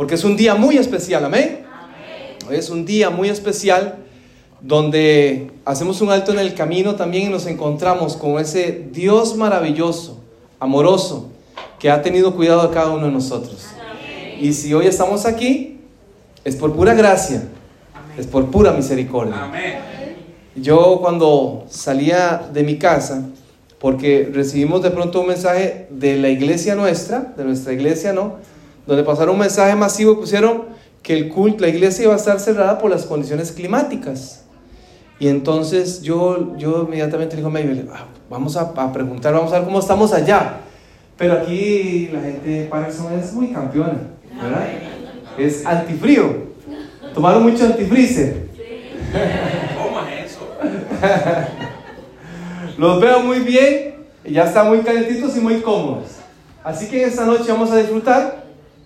porque es un día muy especial, amén. Hoy es un día muy especial donde hacemos un alto en el camino también y nos encontramos con ese Dios maravilloso, amoroso, que ha tenido cuidado de cada uno de nosotros. Y si hoy estamos aquí, es por pura gracia, es por pura misericordia. Yo cuando salía de mi casa, porque recibimos de pronto un mensaje de la iglesia nuestra, de nuestra iglesia, ¿no? Donde pasaron un mensaje masivo pusieron que el culto, la iglesia iba a estar cerrada por las condiciones climáticas. Y entonces yo, yo inmediatamente le digo, ah, vamos a, a, preguntar, vamos a ver cómo estamos allá. Pero aquí la gente de Patterson es muy campeona, ¿verdad? Es antifrío. ¿Tomaron mucho antifreezer? Los veo muy bien, ya están muy calentitos y muy cómodos. Así que esta noche vamos a disfrutar,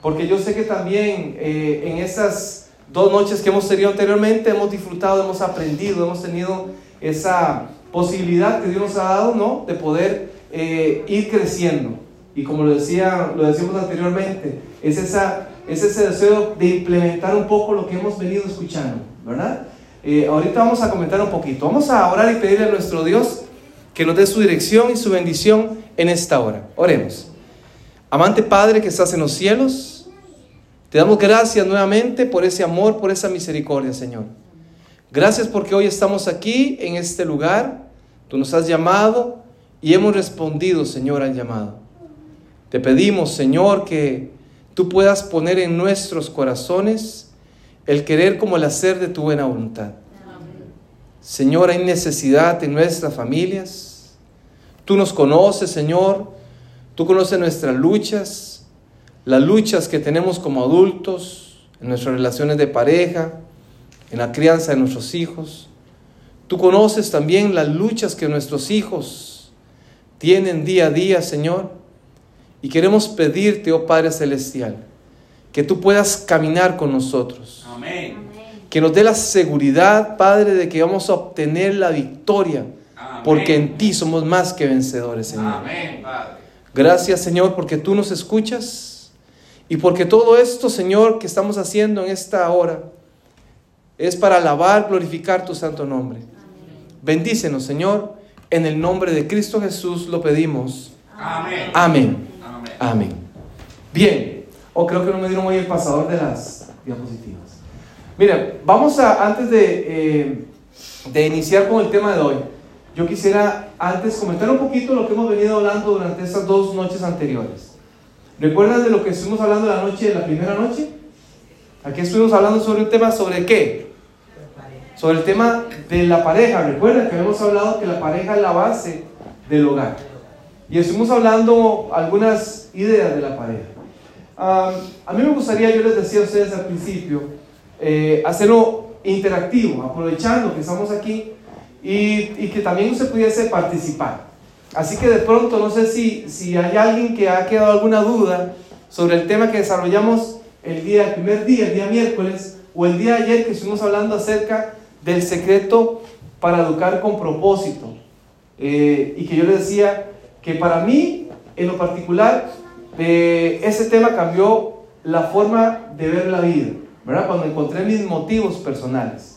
porque yo sé que también eh, en estas dos noches que hemos tenido anteriormente hemos disfrutado, hemos aprendido, hemos tenido esa posibilidad que Dios nos ha dado, ¿no? De poder eh, ir creciendo. Y como lo, decía, lo decíamos anteriormente, es, esa, es ese deseo de implementar un poco lo que hemos venido escuchando, ¿verdad? Eh, ahorita vamos a comentar un poquito. Vamos a orar y pedirle a nuestro Dios que nos dé su dirección y su bendición en esta hora. Oremos. Amante Padre que estás en los cielos, te damos gracias nuevamente por ese amor, por esa misericordia, Señor. Gracias porque hoy estamos aquí en este lugar. Tú nos has llamado y hemos respondido, Señor, al llamado. Te pedimos, Señor, que tú puedas poner en nuestros corazones el querer como el hacer de tu buena voluntad. Señor, hay necesidad en nuestras familias. Tú nos conoces, Señor. Tú conoces nuestras luchas, las luchas que tenemos como adultos, en nuestras relaciones de pareja, en la crianza de nuestros hijos. Tú conoces también las luchas que nuestros hijos tienen día a día, Señor. Y queremos pedirte, oh Padre Celestial, que tú puedas caminar con nosotros. Amén. Que nos dé la seguridad, Padre, de que vamos a obtener la victoria, Amén. porque en ti somos más que vencedores, Señor. Amén, Padre. Gracias, Señor, porque tú nos escuchas y porque todo esto, Señor, que estamos haciendo en esta hora es para alabar, glorificar tu santo nombre. Bendícenos, Señor. En el nombre de Cristo Jesús lo pedimos. Amén. Amén. Amén. Amén. Bien. O creo que no me dieron hoy el pasador de las diapositivas. Miren, vamos a, antes de, eh, de iniciar con el tema de hoy, yo quisiera antes comentar un poquito lo que hemos venido hablando durante estas dos noches anteriores. ¿Recuerdan de lo que estuvimos hablando la noche la primera noche? Aquí estuvimos hablando sobre un tema sobre qué? Sobre el tema de la pareja. Recuerden que habíamos hablado que la pareja es la base del hogar. Y estuvimos hablando algunas ideas de la pareja. Ah, a mí me gustaría, yo les decía a ustedes al principio, eh, hacerlo interactivo, aprovechando que estamos aquí y, y que también usted pudiese participar. Así que de pronto, no sé si, si hay alguien que ha quedado alguna duda sobre el tema que desarrollamos el día, primer día, el día miércoles, o el día ayer que estuvimos hablando acerca del secreto para educar con propósito. Eh, y que yo les decía que para mí, en lo particular, eh, ese tema cambió la forma de ver la vida, ¿verdad? Cuando encontré mis motivos personales.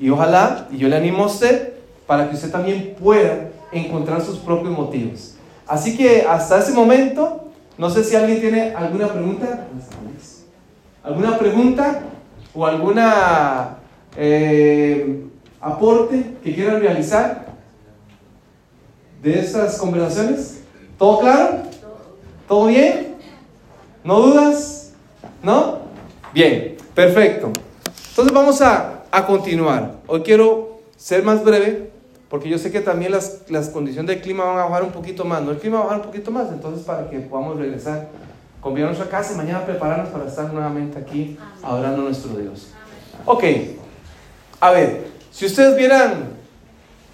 Y ojalá, y yo le animo a usted, para que usted también pueda encontrar sus propios motivos. Así que hasta ese momento, no sé si alguien tiene alguna pregunta. ¿Alguna pregunta o alguna eh, aporte que quieran realizar de estas conversaciones? ¿Todo claro? ¿Todo bien? ¿No dudas? ¿No? Bien, perfecto. Entonces vamos a, a continuar. Hoy quiero ser más breve porque yo sé que también las, las condiciones del clima van a bajar un poquito más. No, el clima va a bajar un poquito más, entonces para que podamos regresar con bien a nuestra casa y mañana prepararnos para estar nuevamente aquí adorando a nuestro Dios. Ok, a ver, si ustedes vieran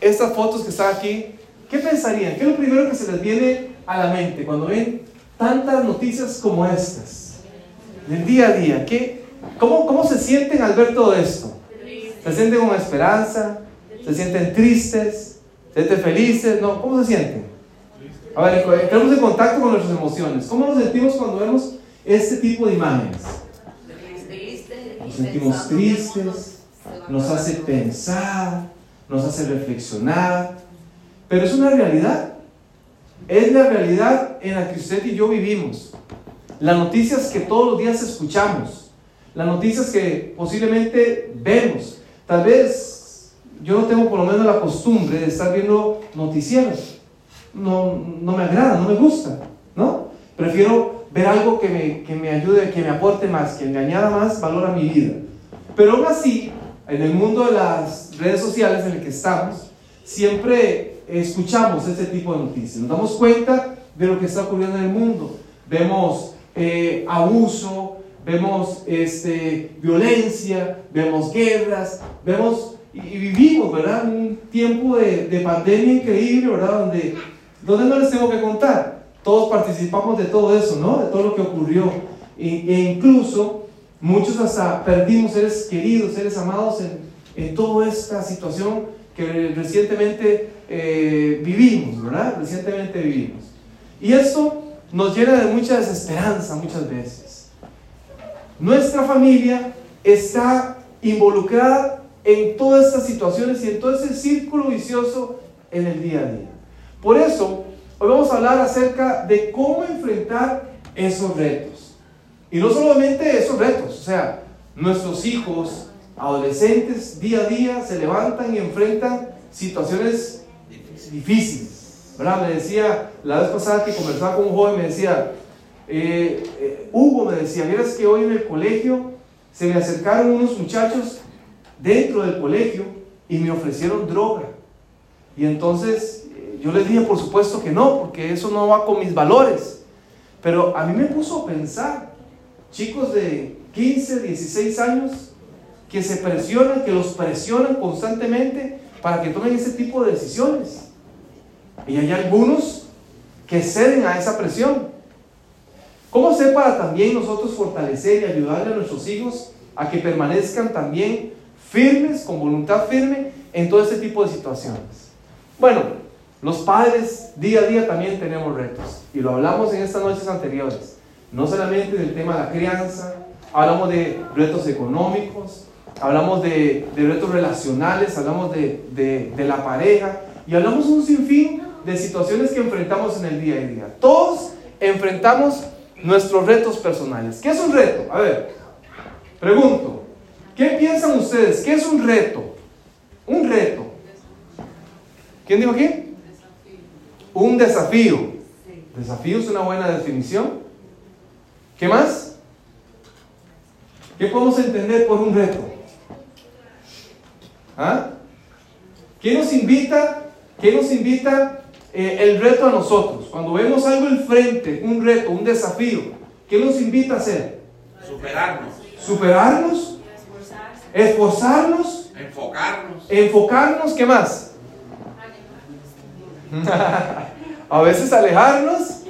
estas fotos que están aquí, ¿qué pensarían? ¿Qué es lo primero que se les viene a la mente cuando ven tantas noticias como estas? Del día a día, ¿qué, cómo, ¿cómo se sienten al ver todo esto? ¿Se sienten con esperanza? ¿Se sienten tristes? ¿Se sienten felices? ¿No? ¿Cómo se sienten? A ver, entramos en contacto con nuestras emociones. ¿Cómo nos sentimos cuando vemos este tipo de imágenes? sentimos tristes, nos hace pensar, nos hace reflexionar, pero es una realidad. Es la realidad en la que usted y yo vivimos. Las noticias que todos los días escuchamos, las noticias que posiblemente vemos. Tal vez yo no tengo por lo menos la costumbre de estar viendo noticieros. No, no me agrada, no me gusta, ¿no? Prefiero ver algo que me, que me ayude, que me aporte más, que me añada más valor a mi vida. Pero aún así, en el mundo de las redes sociales en el que estamos, siempre escuchamos ese tipo de noticias. Nos damos cuenta de lo que está ocurriendo en el mundo. Vemos eh, abuso, vemos este, violencia, vemos guerras, vemos y, vivimos, ¿verdad? Un tiempo de, de, pandemia increíble, ¿verdad? Donde, donde no les tengo que contar. Todos participamos de todo eso, ¿no? De todo lo que ocurrió. E, e incluso muchos hasta perdimos seres queridos, seres amados en, en toda esta situación que recientemente eh, vivimos, ¿verdad? Recientemente vivimos. Y esto nos llena de mucha desesperanza muchas veces. Nuestra familia está involucrada en todas estas situaciones y en todo ese círculo vicioso en el día a día. Por eso, hoy vamos a hablar acerca de cómo enfrentar esos retos. Y no solamente esos retos, o sea, nuestros hijos, adolescentes, día a día se levantan y enfrentan situaciones difíciles. Me decía, la vez pasada que conversaba con un joven, me decía, eh, eh, Hugo me decía, miras que hoy en el colegio se me acercaron unos muchachos dentro del colegio y me ofrecieron droga. Y entonces eh, yo les dije, por supuesto que no, porque eso no va con mis valores. Pero a mí me puso a pensar, chicos de 15, 16 años, que se presionan, que los presionan constantemente para que tomen ese tipo de decisiones. Y hay algunos que ceden a esa presión. ¿Cómo hacer para también nosotros fortalecer y ayudarle a nuestros hijos a que permanezcan también firmes, con voluntad firme en todo este tipo de situaciones? Bueno, los padres día a día también tenemos retos y lo hablamos en estas noches anteriores. No solamente del tema de la crianza, hablamos de retos económicos, hablamos de, retos relacionales, hablamos de, de, la pareja y hablamos un sinfín de situaciones que enfrentamos en el día a día. Todos enfrentamos nuestros retos personales. ¿Qué es un reto? A ver, pregunto, ¿qué piensan ustedes? ¿Qué es un reto? Un reto. ¿Quién dijo aquí? Un desafío. Desafío es una buena definición. ¿Qué más? ¿Qué podemos entender por un reto? ¿Ah? ¿Qué nos invita? ¿Qué nos invita eh, el reto a nosotros? Cuando vemos algo enfrente, un reto, un desafío, ¿qué nos invita a hacer? Superarnos. Superarnos. Esforzarnos. Enfocarnos. Enfocarnos, ¿qué más? a veces alejarnos,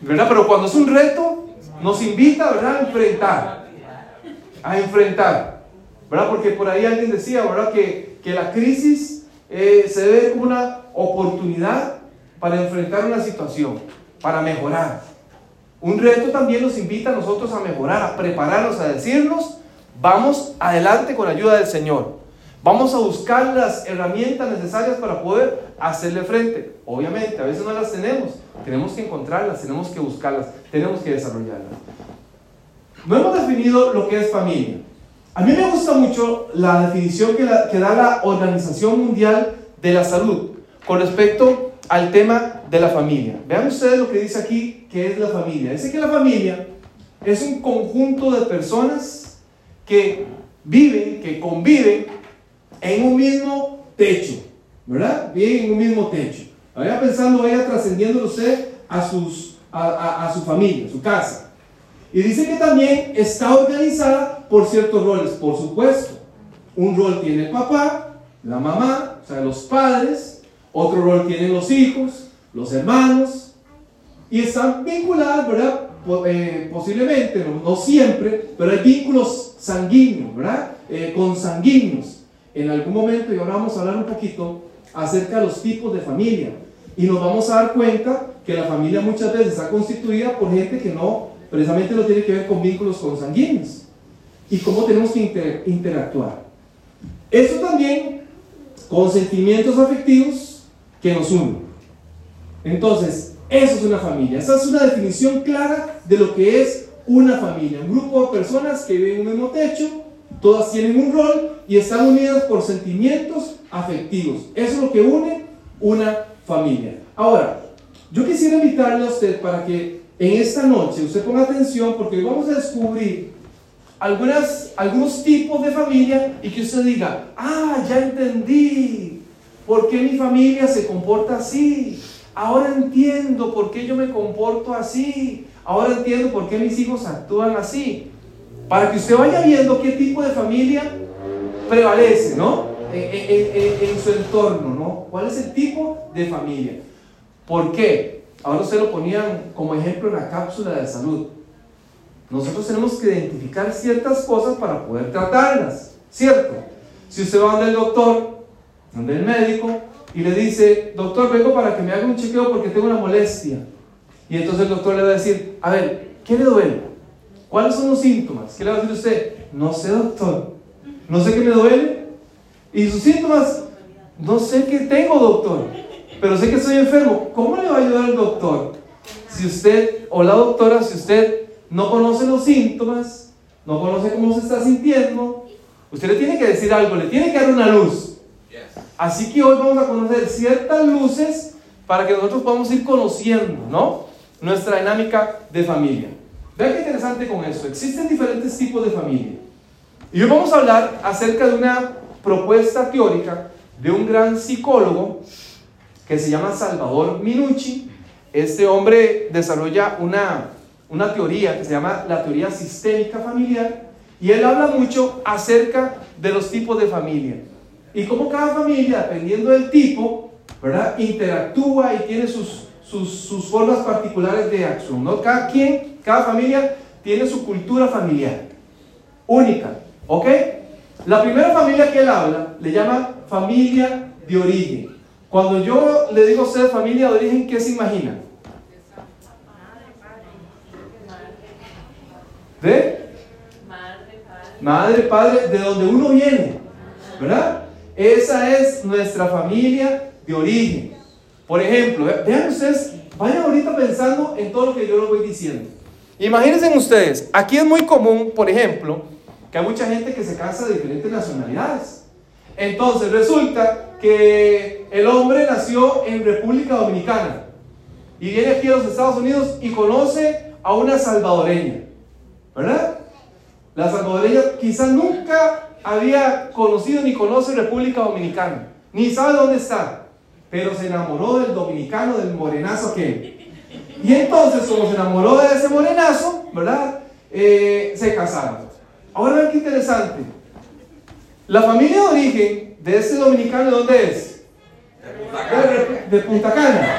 ¿verdad? Pero cuando es un reto, nos invita, ¿verdad? A enfrentar. A enfrentar. ¿verdad? Porque por ahí alguien decía, ¿verdad? Que, que la crisis eh, se ve como una oportunidad para enfrentar una situación, para mejorar. Un reto también nos invita a nosotros a mejorar, a prepararnos, a decirnos, vamos adelante con ayuda del Señor. Vamos a buscar las herramientas necesarias para poder hacerle frente. Obviamente, a veces no las tenemos. Tenemos que encontrarlas, tenemos que buscarlas, tenemos que desarrollarlas. No hemos definido lo que es familia. A mí me gusta mucho la definición que, da la Organización Mundial de la Salud con respecto al tema de la familia. Vean ustedes lo que dice aquí, que es la familia. Dice que la familia es un conjunto de personas que viven, que conviven en un mismo techo, ¿verdad? Viven en un mismo techo. Vaya pensando, vaya trascendiendo usted a, sus, a su familia, a su casa. Y dice que también está organizada por ciertos roles, por supuesto. Un rol tiene el papá, la mamá, o sea, los padres. Otro rol tienen los hijos, los hermanos. Y están vinculadas, ¿verdad? Eh, posiblemente, no, siempre, pero hay vínculos sanguíneos, ¿verdad? Eh, consanguíneos. En algún momento, y ahora vamos a hablar un poquito acerca de los tipos de familia. Y nos vamos a dar cuenta que la familia muchas veces está constituida por gente que no precisamente no tiene que ver con vínculos consanguíneos. y cómo tenemos que interactuar. Eso también con sentimientos afectivos que nos unen. Entonces, eso es una familia. Esa es una definición clara de lo que es una familia. Un grupo de personas que viven en un mismo techo, todas tienen un rol y están unidas por sentimientos afectivos. Eso es lo que une una familia. Ahora, yo quisiera invitarle a usted para que en esta noche usted ponga atención porque vamos a descubrir algunas, algunos tipos de familia y que usted diga, ah, ya entendí por qué mi familia se comporta así. Ahora entiendo por qué yo me comporto así. Ahora entiendo por qué mis hijos actúan así. Para que usted vaya viendo qué tipo de familia prevalece, ¿no? En, su entorno, ¿no? ¿Cuál es el tipo de familia? ¿Por qué? Ahora usted lo ponían como ejemplo en la cápsula de salud. Nosotros tenemos que identificar ciertas cosas para poder tratarlas, ¿cierto? Si usted va donde el doctor, donde el médico, y le dice, doctor, vengo para que me haga un chequeo porque tengo una molestia. Y entonces el doctor le va a decir, a ver, ¿qué le duele? ¿Cuáles son los síntomas? ¿Qué le va a decir usted? No sé, doctor. No sé qué me duele. Y sus síntomas, no sé qué tengo, doctor. Pero sé que estoy enfermo. ¿Cómo le va a ayudar el doctor? Si usted, o la doctora, si usted no conoce los síntomas, no conoce cómo se está sintiendo, usted le tiene que decir algo, le tiene que dar una luz. Así que hoy vamos a conocer ciertas luces para que nosotros podamos ir conociendo, ¿no? Nuestra dinámica de familia. Vean qué interesante con eso. Existen diferentes tipos de familia. Y hoy vamos a hablar acerca de una propuesta teórica de un gran psicólogo que se llama Salvador Minucci. Este hombre desarrolla una, una teoría que se llama la teoría sistémica familiar y él habla mucho acerca de los tipos de familia y cómo cada familia, dependiendo del tipo, ¿verdad? interactúa y tiene sus, sus, formas particulares de acción. ¿no? Cada quien cada familia tiene su cultura familiar, única, ¿ok? La primera familia que él habla le llama familia de origen. Cuando yo le digo ser familia de origen, ¿qué se imagina? ¿De? Madre, padre, de donde uno viene, ¿verdad? Esa es nuestra familia de origen. Por ejemplo, vean ustedes, vayan ahorita pensando en todo lo que yo les voy diciendo. Imagínense ustedes, aquí es muy común, por ejemplo, que hay mucha gente que se casa de diferentes nacionalidades. Entonces resulta que el hombre nació en República Dominicana y viene aquí a los Estados Unidos y conoce a una salvadoreña, ¿verdad? La salvadoreña quizás nunca había conocido ni conoce República Dominicana, ni sabe dónde está, pero se enamoró del dominicano, del morenazo que y entonces, como se enamoró de ese morenazo, ¿verdad? Eh, se casaron. Ahora vean qué interesante. La familia de origen de ese dominicano, ¿de dónde es? De Punta Cana.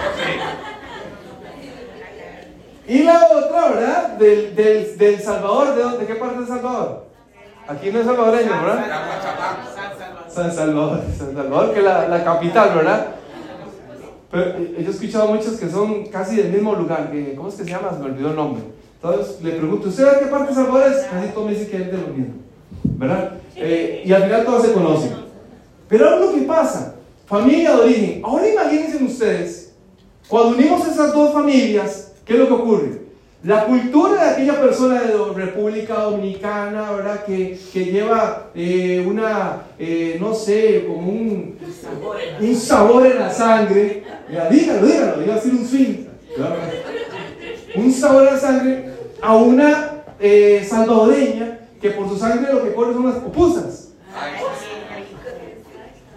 Y la otra, ¿verdad? Del, del, del Salvador. ¿De, dónde, ¿De qué parte de Salvador? Aquí no es salvadoreño, ¿verdad? San Salvador, San Salvador, que es la, la capital, ¿verdad? Pero eh, yo he escuchado muchos que son casi del mismo lugar, que, ¿cómo es que se llama? Me olvidó el nombre. Entonces le pregunto, ¿usted de qué parte de Salvador es? Casi todos me dicen que es de lo mismo, ¿verdad? Eh, y al final todos se conocen. Pero ahora lo que pasa, familia de origen. Ahora imagínense ustedes, cuando unimos esas dos familias, ¿qué es lo que ocurre? La cultura de aquella persona de República Dominicana, ¿verdad? Que, que lleva eh, una, eh, no sé, como un, un sabor en la sangre. dígalo, dígalo, iba a decir un swing. Un sabor en la sangre a una eh, salvadoreña que por su sangre lo que corre son las pupusas.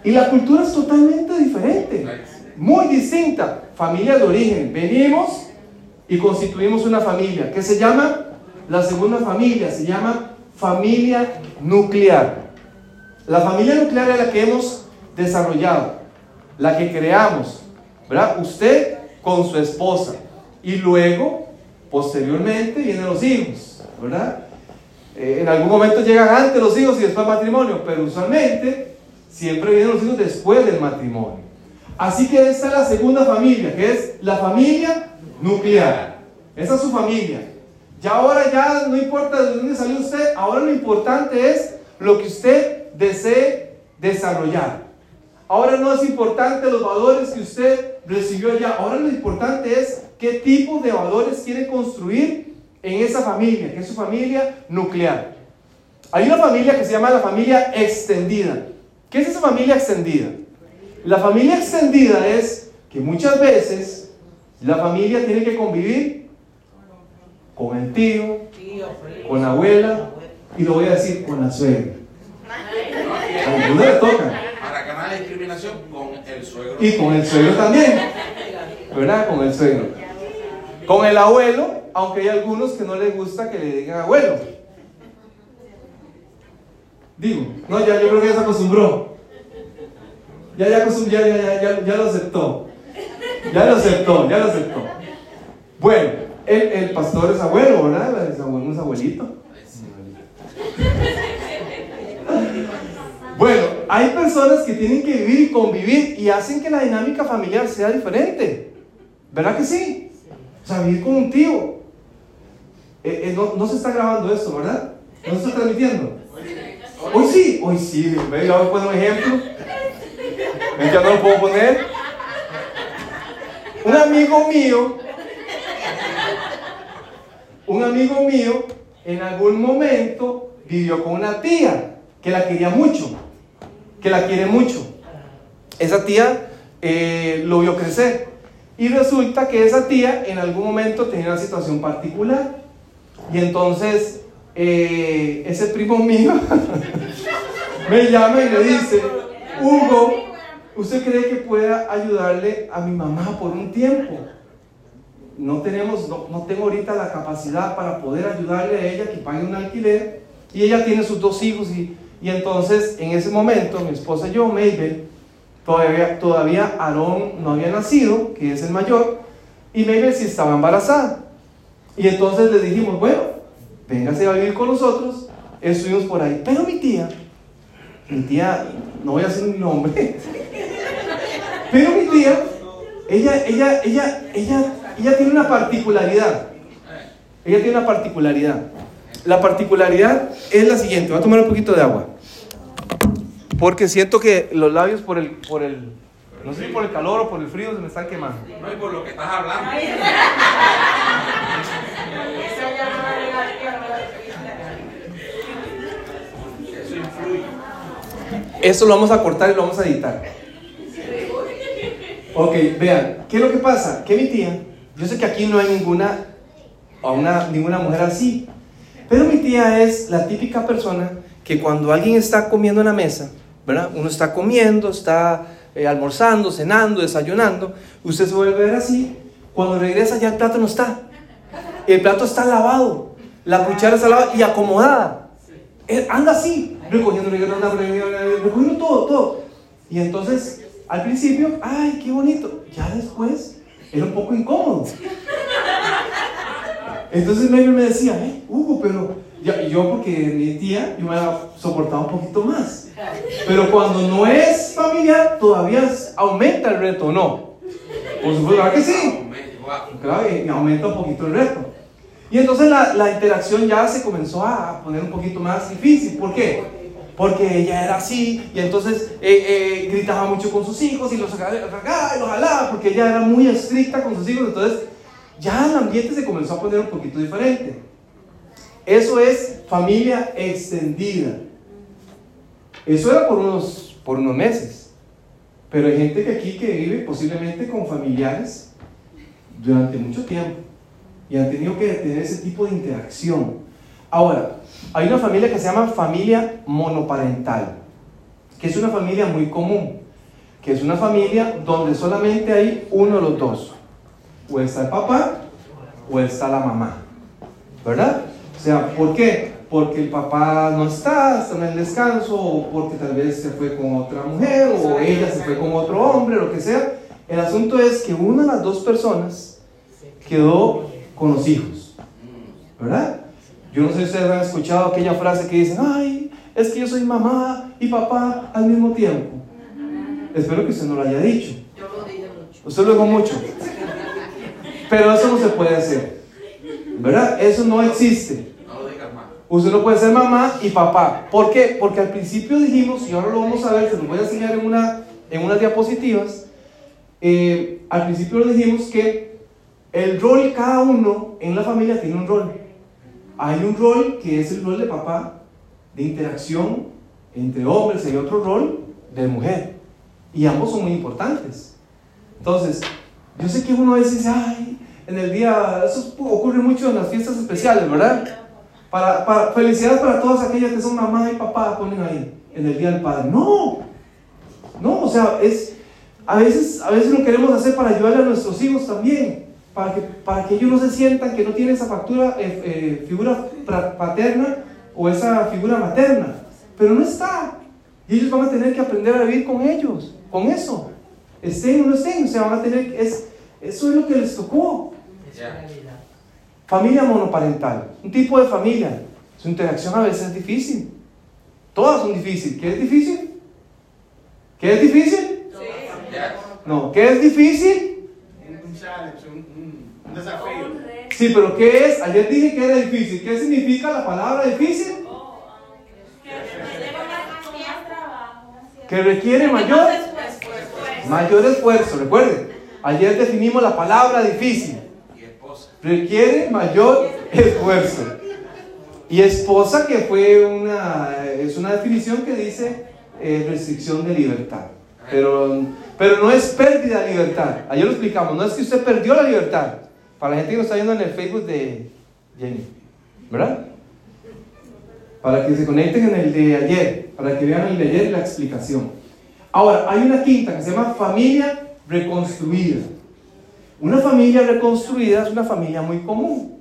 Y la cultura es totalmente diferente, muy distinta. Familia de origen. Venimos y constituimos una familia que se llama, la segunda familia, se llama familia nuclear. La familia nuclear es la que hemos desarrollado, la que creamos, ¿verdad? Usted con su esposa y luego, posteriormente, vienen los hijos, ¿verdad? Eh, en algún momento llegan antes los hijos y después el matrimonio, pero usualmente siempre vienen los hijos después del matrimonio. Así que esta es la segunda familia, que es la familia nuclear. Esa es su familia. Ya ahora ya no importa de dónde salió usted, ahora lo importante es lo que usted desee desarrollar. Ahora no es importante los valores que usted recibió allá. Ahora lo importante es qué tipo de valores quiere construir en esa familia, que es su familia nuclear. Hay una familia que se llama la familia extendida. ¿Qué es esa familia extendida? La familia extendida es que muchas veces la familia tiene que convivir con el tío, con la abuela y lo voy a decir con la suegra. Algunos le toca. Para haya discriminación con el suegro. Y con el suegro también. ¿Verdad? Con el suegro. Con el abuelo, aunque hay algunos que no les gusta que le digan abuelo. Digo, no, ya yo creo que ya se acostumbró. Ya, ya, ya, ya, ya, ya lo aceptó. Ya lo aceptó, ya lo aceptó. Bueno, el, el pastor es abuelo, ¿verdad? Es abuelo, es abuelito. Bueno, hay personas que tienen que vivir y convivir y hacen que la dinámica familiar sea diferente. ¿Verdad que sí? O sea, vivir con un tío. Eh, eh, no, no se está grabando esto, ¿verdad? No se está transmitiendo. Hoy sí, hoy sí. ¿Ve? Ya voy a poner un ejemplo. Ya no lo puedo poner. Un amigo mío, un amigo mío, en algún momento vivió con una tía que la quería mucho, que la quiere mucho. Esa tía eh, lo vio crecer y resulta que esa tía en algún momento tenía una situación particular y entonces eh, ese primo mío me llama y le dice, Hugo, ¿usted cree que pueda ayudarle a mi mamá por un tiempo? No, tenemos, no, no tengo ahorita la capacidad para poder ayudarle a ella que pague un alquiler y ella tiene sus dos hijos y, y entonces en ese momento mi esposa y yo, Mabel, todavía, todavía Aarón no había nacido, que es el mayor, y Mabel sí estaba embarazada. Y entonces le dijimos, bueno, véngase a vivir con nosotros, estuvimos por ahí. Pero mi tía, mi tía, no voy a decir mi nombre, pero mi tía, ella, ella, ella, ella, ella tiene una particularidad. Ella tiene una particularidad. La particularidad es la siguiente. Voy a tomar un poquito de agua. Porque siento que los labios por el, por el, no sé si por el calor o por el frío se me están quemando. No, y por lo que estás hablando. Eso lo vamos a cortar y lo vamos a editar. Ok, vean, ¿qué es lo que pasa? Que mi tía, yo sé que aquí no hay ninguna, a una, ninguna mujer así, pero mi tía es la típica persona que cuando alguien está comiendo en la mesa, ¿verdad? Uno está comiendo, está eh, almorzando, cenando, desayunando, usted se vuelve a ver así, cuando regresa ya el plato no está. El plato está lavado, la cuchara está lavada y acomodada. Él anda así, recogiendo, recogiendo, recogiendo todo, todo. Y entonces, al principio, ay, qué bonito. Ya después, era un poco incómodo. Entonces Mabel me decía, eh, Hugo, pero yo porque mi tía, yo me había soportado un poquito más. Pero cuando no es familiar, todavía aumenta el reto, ¿no? Por supuesto, ¿verdad que sí? Claro, y aumenta un poquito el reto. Y entonces la, la interacción ya se comenzó a poner un poquito más difícil. ¿Por qué? Porque ella era así y entonces eh, eh, gritaba mucho con sus hijos y los sacaba y los jalaba porque ella era muy estricta con sus hijos. Entonces ya el ambiente se comenzó a poner un poquito diferente. Eso es familia extendida. Eso era por unos, por unos meses. Pero hay gente que aquí que vive posiblemente con familiares durante mucho tiempo y han tenido que tener ese tipo de interacción. Ahora, hay una familia que se llama familia monoparental, que es una familia muy común, que es una familia donde solamente hay uno de los dos. O está el papá o está la mamá. ¿Verdad? O sea, ¿por qué? Porque el papá no está, está en el descanso, o porque tal vez se fue con otra mujer, o ella se fue con otro hombre, lo que sea. El asunto es que una de las dos personas quedó con los hijos. ¿Verdad? Yo no sé si ustedes han escuchado aquella frase que dicen, ay, es que yo soy mamá y papá al mismo tiempo. Espero que usted no lo haya dicho. Yo lo dije mucho. Usted lo dijo mucho. Pero eso no se puede hacer. ¿Verdad? Eso no existe. No lo digas más. Usted no puede ser mamá y papá. ¿Por qué? Porque al principio dijimos, y ahora lo vamos a ver, se lo voy a enseñar en, una, en unas diapositivas, eh, al principio lo dijimos que el rol, cada uno en la familia tiene un rol. Hay un rol que es el rol de papá, de interacción entre hombres, hay otro rol de mujer. Y ambos son muy importantes. Entonces, yo sé que uno a veces dice, ay, en el día, eso ocurre mucho en las fiestas especiales, ¿verdad? Para, felicidades para todas aquellas que son mamá y papá, ponen ahí, en el Día del Padre. No, no, o sea, es, a veces, a veces lo queremos hacer para ayudarle a nuestros hijos también, para que, para que ellos no se sientan que no tienen esa factura, eh, eh, figura paterna o esa figura materna, pero no está. Y ellos van a tener que aprender a vivir con ellos, con eso. Estén o no estén, o sea, van a tener, es, eso es lo que les tocó. Familia monoparental, un tipo de familia. Su interacción a veces es difícil. Todas son difíciles. ¿Qué es difícil? ¿Qué es difícil? No, ¿qué es difícil? Un challenge, un, un desafío. Sí, pero ¿qué es? Ayer dije que era difícil. ¿Qué significa la palabra difícil? Que requiere mayor, mayor esfuerzo. Recuerden, ayer definimos la palabra difícil. Y esposa. Requiere mayor esfuerzo. Y esposa que fue una, es una definición que dice eh, restricción de libertad. Pero, pero no es pérdida de libertad. Ayer lo explicamos, no es que usted perdió la libertad. Para la gente que nos está viendo en el Facebook de Jenny, ¿verdad? Para que se conecten en el de ayer, para que vean el de ayer la explicación. Ahora, hay una quinta que se llama familia reconstruida. Una familia reconstruida es una familia muy común,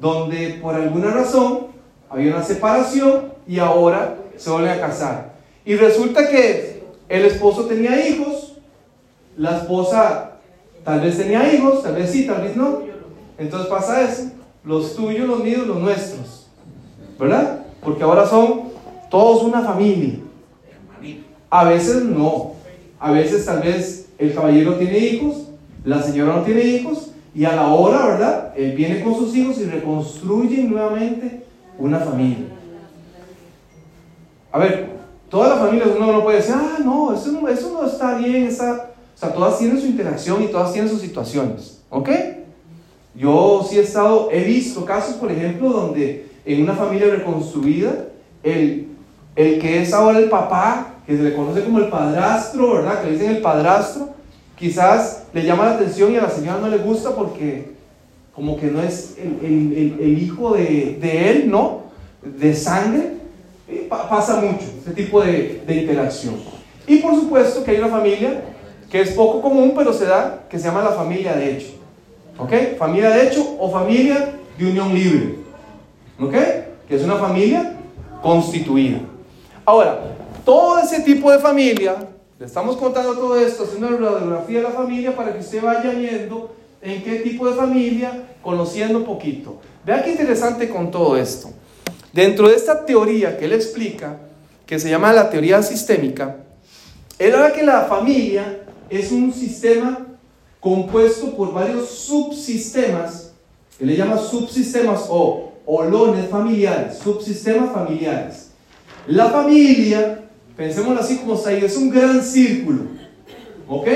donde por alguna razón había una separación y ahora se vuelven a casar. Y resulta que el esposo tenía hijos, la esposa tal vez tenía hijos, tal vez sí, tal vez no. Entonces pasa eso, los tuyos, los míos, los nuestros. ¿Verdad? Porque ahora son todos una familia. A veces no. A veces tal vez el caballero tiene hijos, la señora no tiene hijos, y a la hora, ¿verdad? Él viene con sus hijos y reconstruye nuevamente una familia. A ver, todas las familias uno no puede decir, ah, no, eso no, eso no está bien, esa... o sea, todas tienen su interacción y todas tienen sus situaciones, ¿ok? Yo sí he estado, he visto casos, por ejemplo, donde en una familia reconstruida, el, el que es ahora el papá, que se le conoce como el padrastro, ¿verdad? Que le dicen el padrastro, quizás le llama la atención y a la señora no le gusta porque como que no es el- el- el hijo de, de él, ¿no? De sangre. Eh, pa- pasa mucho ese tipo de, de interacción. Y por supuesto que hay una familia que es poco común, pero se da, que se llama la familia de hecho. ¿Ok? Familia de hecho o familia de unión libre. ¿Ok? Que es una familia constituida. Ahora, todo ese tipo de familia, le estamos contando todo esto, haciendo una radiografía de la familia para que usted vaya viendo en qué tipo de familia, conociendo un poquito. Vea qué interesante con todo esto. Dentro de esta teoría que él explica, que se llama la teoría sistémica, él habla que la familia es un sistema compuesto por varios subsistemas, que le llama subsistemas o olones familiares, subsistemas familiares. La familia, pensémoslo así como está ahí, es un gran círculo, ¿ok?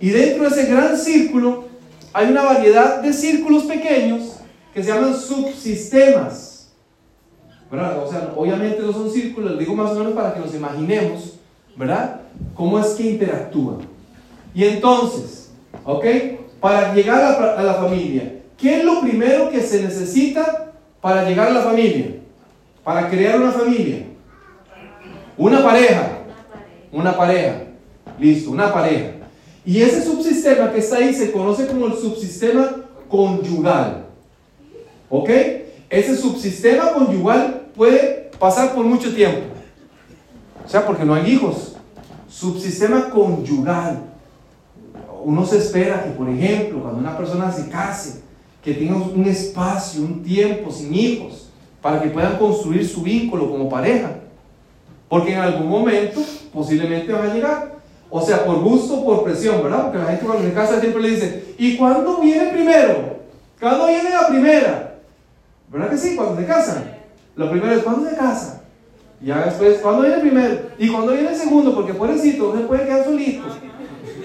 Y dentro de ese gran círculo hay una variedad de círculos pequeños que se llaman subsistemas. O sea, obviamente no son círculos, digo más o menos para que nos imaginemos, ¿verdad? Cómo es que interactúan. Y entonces, ¿ok? Para llegar a a la familia, ¿qué es lo primero que se necesita para llegar a la familia? Para crear una familia. Una pareja. Una pareja. Listo, una pareja. Y ese subsistema que está ahí se conoce como el subsistema conyugal. ¿Ok? Ese subsistema conyugal puede pasar por mucho tiempo. O sea, porque no hay hijos. Subsistema conyugal. Uno se espera que, por ejemplo, cuando una persona se case, que tenga un espacio, un tiempo sin hijos, para que puedan construir su vínculo como pareja. Porque en algún momento posiblemente van a llegar. O sea, por gusto o por presión, ¿verdad? Porque la gente cuando se casa siempre le dice, ¿y cuándo viene primero? ¿Cuándo viene la primera? ¿Verdad que sí? Cuando se casan. Lo primero es, ¿cuándo se casa? Ya después, ¿cuándo viene el primero? ¿Y cuándo viene el segundo? Porque pobrecito, se puede quedar solito.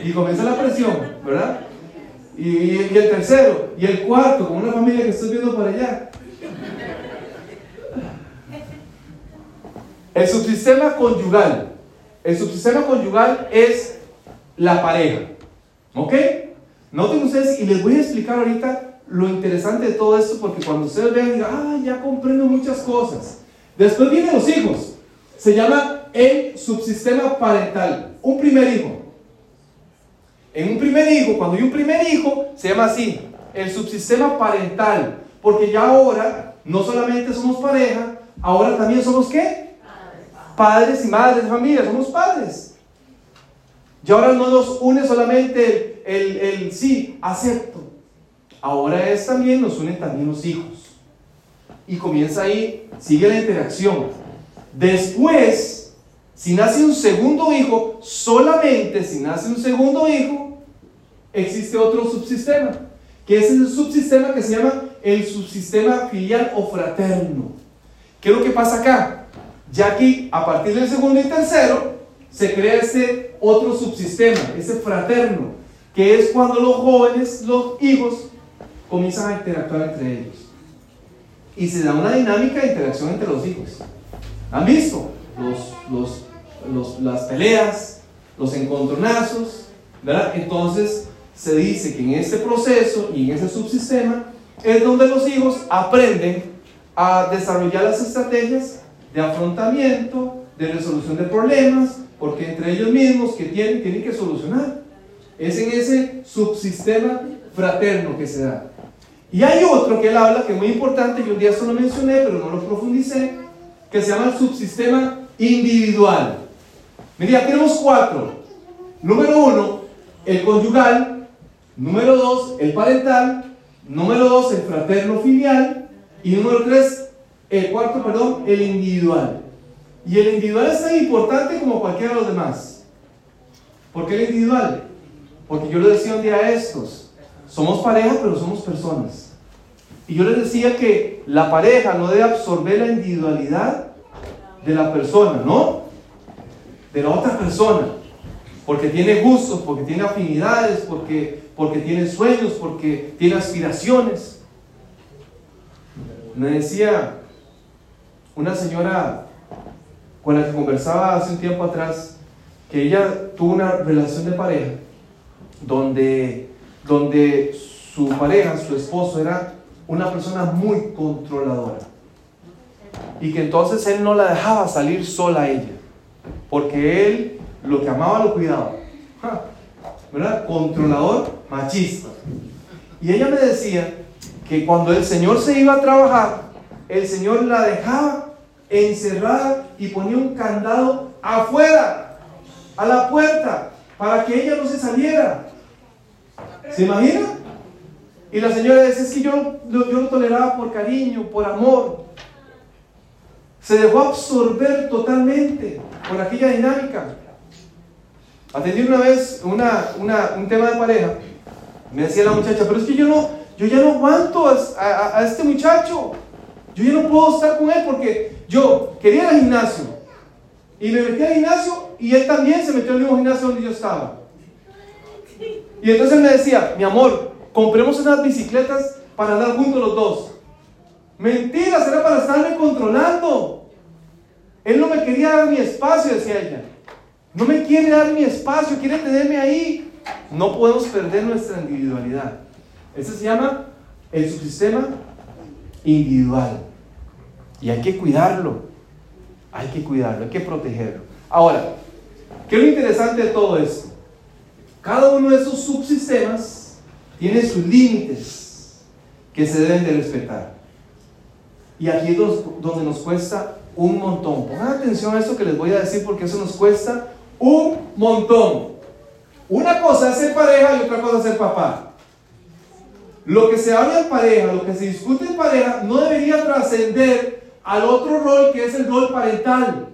Y comienza la presión, ¿verdad? Y, el tercero, y el cuarto, como una familia que estoy viendo por allá. El subsistema conyugal. El subsistema conyugal es la pareja. ¿Ok? Noten ustedes, y les voy a explicar ahorita lo interesante de todo esto, porque cuando ustedes vean, ah, ya comprendo muchas cosas. Después vienen los hijos. Se llama el subsistema parental. Un primer hijo. En un primer hijo, cuando hay un primer hijo, se llama así, el subsistema parental. Porque ya ahora no solamente somos pareja, ahora también somos qué? Padres y madres de familia, somos padres. Y ahora no nos une solamente el, el sí, acepto. Ahora es también, nos unen también los hijos. Y comienza ahí, sigue la interacción. Después, si nace un segundo hijo, solamente si nace un segundo hijo, existe otro subsistema, que es el subsistema que se llama el subsistema filial o fraterno. ¿Qué es lo que pasa acá? Ya aquí, a partir del segundo y tercero, se crea este otro subsistema, ese fraterno, que es cuando los jóvenes, los hijos, comienzan a interactuar entre ellos. Y se da una dinámica de interacción entre los hijos. ¿Han visto? Los, los, los- las peleas, los encontronazos, ¿verdad? Entonces se dice que en este proceso y en ese subsistema es donde los hijos aprenden a desarrollar las estrategias de afrontamiento, de resolución de problemas, porque entre ellos mismos que tienen, tienen que solucionar. Es en ese subsistema fraterno que se da. Y hay otro que él habla, que es muy importante, yo un día solo mencioné, pero no lo profundicé, que se llama el subsistema individual. Mira, tenemos cuatro. Número uno, el conyugal. Número dos, el parental. Número dos, el fraterno filial. Y número tres, el cuarto, perdón, el individual. Y el individual es tan importante como cualquiera de los demás. ¿Por qué el individual? Porque yo le decía un día a estos, somos pareja, pero somos personas. Y yo les decía que la pareja no debe absorber la individualidad de la persona, ¿no? De la otra persona. Porque tiene gustos, porque tiene afinidades, porque, porque tiene sueños, porque tiene aspiraciones. Me decía una señora con la que conversaba hace un tiempo atrás que ella tuvo una relación de pareja donde, donde su pareja, su esposo, era una persona muy controladora. Y que entonces él no la dejaba salir sola a ella, porque él lo que amaba lo cuidaba. ¿Verdad? Controlador, machista. Y ella me decía que cuando el Señor se iba a trabajar, el Señor la dejaba encerrada y ponía un candado afuera, a la puerta, para que ella no se saliera. ¿Se imagina? Y la señora dice, es que yo, yo lo toleraba por cariño, por amor. Se dejó absorber totalmente por aquella dinámica. Atendí una vez una, una- un tema de pareja. Me decía la muchacha, pero es que yo, no, yo ya no aguanto a, a- a este muchacho. Yo ya no puedo estar con él porque yo quería ir al gimnasio. Y me metí al gimnasio y él también se metió al mismo gimnasio donde yo estaba. Y entonces me decía, mi amor, compremos unas bicicletas para andar juntos los dos. Mentira, será para estarme controlando. Él no me quería dar mi espacio, decía ella. No me quiere dar mi espacio, quiere tenerme ahí. No podemos perder nuestra individualidad. Ese se llama el subsistema individual. Y hay que cuidarlo. Hay que cuidarlo, hay que protegerlo. Ahora, ¿qué es lo interesante de todo esto? Cada uno de esos subsistemas tiene sus límites que se deben de respetar. Y aquí es donde nos cuesta un montón. Pongan atención a esto que les voy a decir porque eso nos cuesta un montón. Una cosa es ser pareja y otra cosa es ser papá. Lo que se habla en pareja, lo que se discute en pareja, no debería trascender al otro rol que es el rol parental.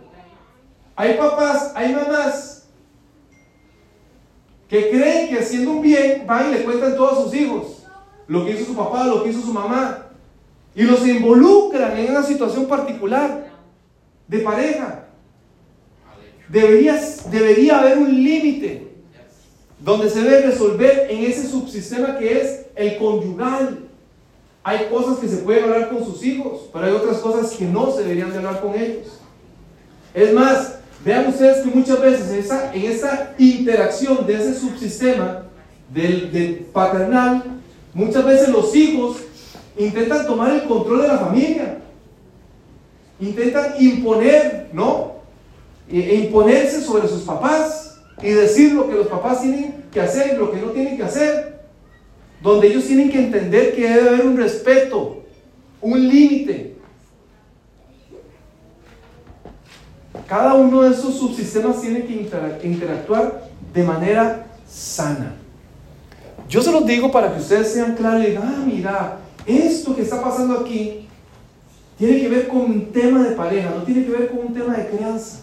Hay papás, hay mamás que creen que haciendo un bien van y le cuentan todo a sus hijos. Lo que hizo su papá, lo que hizo su mamá. y los involucran en una situación particular de pareja. Debería, haber un límite donde se debe resolver en ese subsistema que es el conyugal. Hay cosas que se pueden hablar con sus hijos, pero hay otras cosas que no se deberían de hablar con ellos. Es más, vean ustedes que muchas veces esa, en esa interacción de ese subsistema del, del paternal, muchas veces los hijos intentan tomar el control de la familia, intentan imponer, ¿no? E, e imponerse sobre sus papás y decir lo que los papás tienen que hacer y lo que no tienen que hacer donde ellos tienen que entender que debe haber un respeto, un límite. Cada uno de esos subsistemas tiene que interactuar de manera sana. Yo se los digo para que ustedes sean claros y digan, ah, mira, esto que está pasando aquí tiene que ver con un tema de pareja, no tiene que ver con un tema de crianza.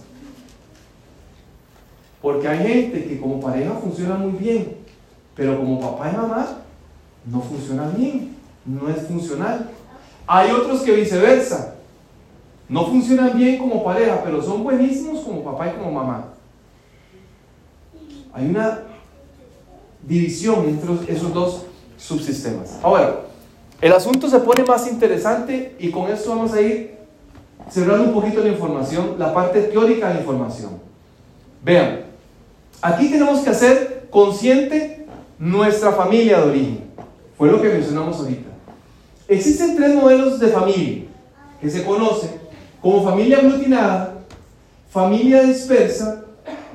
Porque hay gente que como pareja funciona muy bien, pero como papá y mamá no funciona bien, no es funcional. Hay otros que viceversa, no funcionan bien como pareja, pero son buenísimos como papá y como mamá. Hay una división entre esos dos subsistemas. Ahora, el asunto se pone más interesante y con esto vamos a ir cerrando un poquito la información, la parte teórica de la información. Vean, aquí tenemos que hacer consciente nuestra familia de origen. Fue lo que mencionamos ahorita. Existen tres modelos de familia que se conocen como familia aglutinada, familia dispersa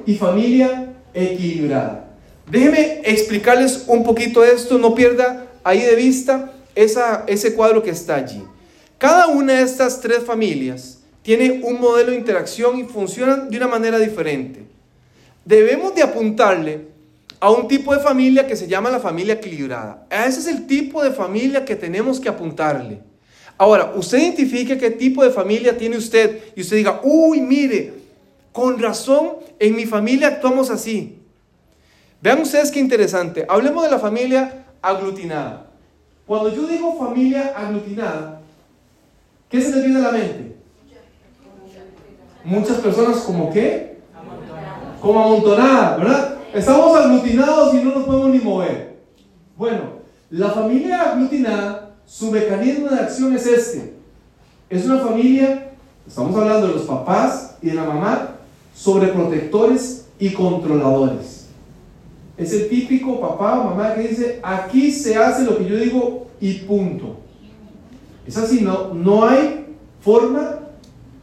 y familia equilibrada. Déjenme explicarles un poquito esto, no pierda ahí de vista esa, ese cuadro que está allí. Cada una de estas tres familias tiene un modelo de interacción y funcionan de una manera diferente. Debemos de apuntarle a un tipo de familia que se llama la familia equilibrada. Ese es el tipo de familia que tenemos que apuntarle. Ahora, usted identifique qué tipo de familia tiene usted y usted diga, uy, mire, con razón, en mi familia actuamos así. Vean ustedes qué interesante. Hablemos de la familia aglutinada. Cuando yo digo familia aglutinada, ¿qué se les viene a la mente? Muchas personas como qué? Como amontonada, ¿verdad? Estamos aglutinados y no nos podemos ni mover. Bueno, la familia aglutinada, su mecanismo de acción es este. Es una familia, estamos hablando de los papás y de la mamá, sobreprotectores y controladores. Es el típico papá o mamá que dice, aquí se hace lo que yo digo y punto. Es así, no, no hay forma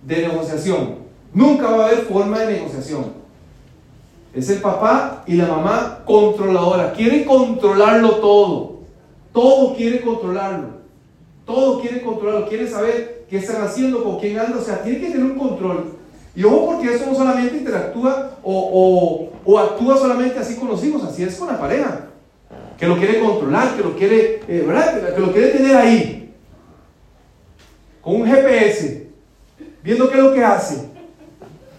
de negociación. Nunca va a haber forma de negociación. Es el papá y la mamá controladora. Quiere controlarlo todo. Todo quiere controlarlo. Todo quiere controlarlo. Quiere saber qué están haciendo, con quién anda. O sea, tiene que tener un control. Y ojo porque eso no solamente interactúa o, actúa solamente así con los hijos, así es con la pareja. Que lo quiere controlar, que lo quiere, eh, ¿verdad? Que lo quiere tener ahí. Con un GPS. Viendo qué es lo que hace.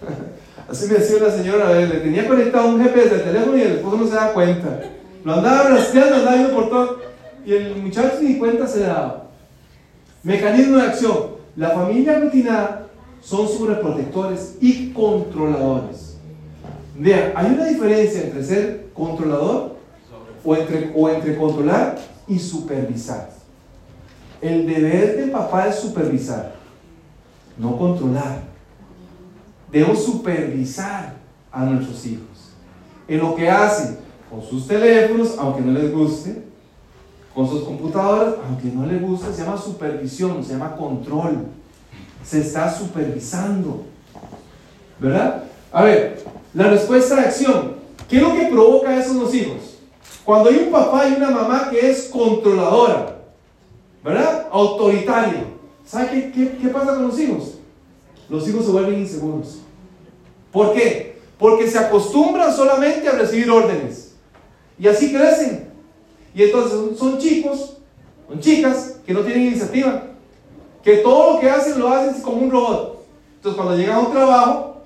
Así me decía una señora, le tenía conectado un GPS al teléfono y el esposo no se da cuenta. Lo andaba rastreando, andaba viendo por todo. Y el muchacho ni cuenta se daba. Mecanismo de acción. La familia aglutinada son sobreprotectores y controladores. Vean, hay una diferencia entre ser controlador o entre, o entre controlar y supervisar. El deber del papá es supervisar, no controlar debemos supervisar a nuestros hijos en lo que hacen con sus teléfonos, aunque no les guste, con sus computadoras, aunque no les guste, se llama supervisión, se llama control. Se está supervisando. ¿Verdad? A ver, la respuesta de acción. ¿Qué es lo que provoca eso en los hijos? Cuando hay un papá y una mamá que es controladora, ¿verdad? Autoritaria. ¿Sabe qué, qué pasa con los hijos? Los hijos se vuelven inseguros. ¿Por qué? Porque se acostumbran solamente a recibir órdenes. Y así crecen. Y entonces son chicos, son chicas que no tienen iniciativa. Que todo lo que hacen lo hacen como un robot. Entonces cuando llegan a un trabajo,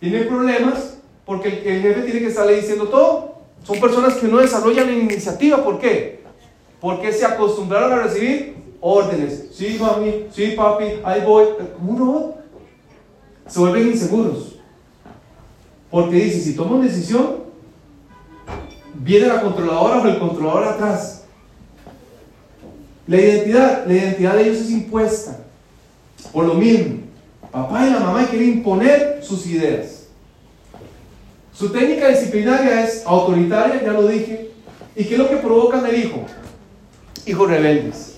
tienen problemas porque el, jefe tiene que estarle diciendo todo. Son personas que no desarrollan iniciativa. ¿Por qué? Porque se acostumbraron a recibir órdenes. Sí, mami, sí, papi, ahí voy. ¿Cómo no? Se vuelven inseguros. Porque dice, si tomo decisión, viene la controladora o el controlador atrás. La identidad, la identidad de ellos es impuesta. Por lo mismo, papá y la mamá quieren imponer sus ideas. Su técnica disciplinaria es autoritaria, ya lo dije. ¿Y qué es lo que provocan el hijo? Hijos rebeldes.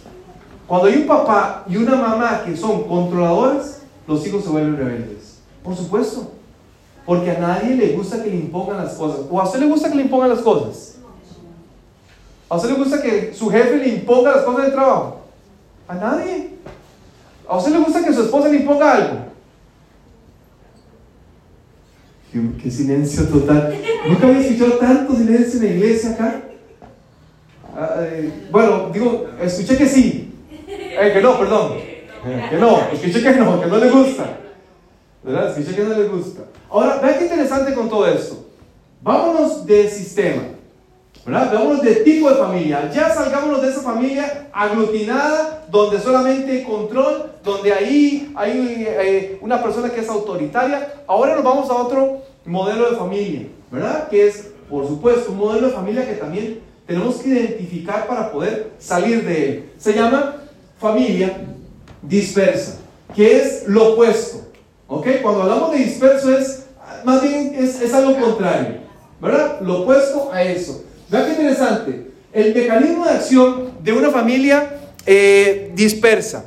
Cuando hay un papá y una mamá que son controladores, los hijos se vuelven rebeldes. Por supuesto. Porque a nadie le gusta que le impongan las cosas. ¿O a usted le gusta que le impongan las cosas? ¿A usted le gusta que su jefe le imponga las cosas de trabajo? A nadie. ¿A usted le gusta que su esposa le imponga algo? Qué, silencio total. Nunca había escuchado tanto silencio en la iglesia acá. Ah, eh, bueno, digo, escuché que sí. Eh, que no, perdón. Que no, escuché que no, que no le gusta. ¿Verdad? Escuché que no le gusta. Ahora, vean qué interesante con todo esto. Vámonos de sistema. ¿verdad? Vámonos de tipo de familia. Ya salgámonos de esa familia aglutinada, donde solamente hay control, donde ahí hay eh, una persona que es autoritaria. Ahora nos vamos a otro modelo de familia, ¿verdad? Que es, por supuesto, un modelo de familia que también tenemos que identificar para poder salir de él. Se llama familia dispersa, que es lo opuesto. ¿Ok? Cuando hablamos de disperso es, más bien es, algo contrario, ¿verdad? Lo opuesto a eso. Vean qué interesante. El mecanismo de acción de una familia eh, dispersa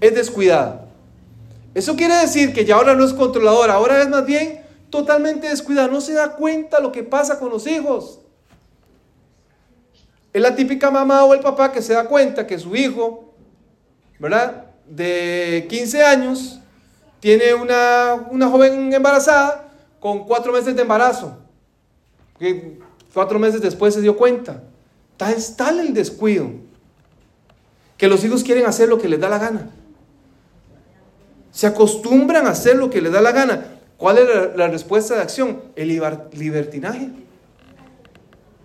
es descuidada. Eso quiere decir que ya ahora no es controladora, ahora es más bien totalmente descuidada. No se da cuenta lo que pasa con los hijos. Es la típica mamá o el papá que se da cuenta que su hijo, ¿verdad? De 15 años, tiene una, joven embarazada con cuatro meses de embarazo. Que cuatro meses después se dio cuenta. Es tal el descuido que los hijos quieren hacer lo que les da la gana. Se acostumbran a hacer lo que les da la gana. ¿Cuál es la respuesta de acción? El libertinaje.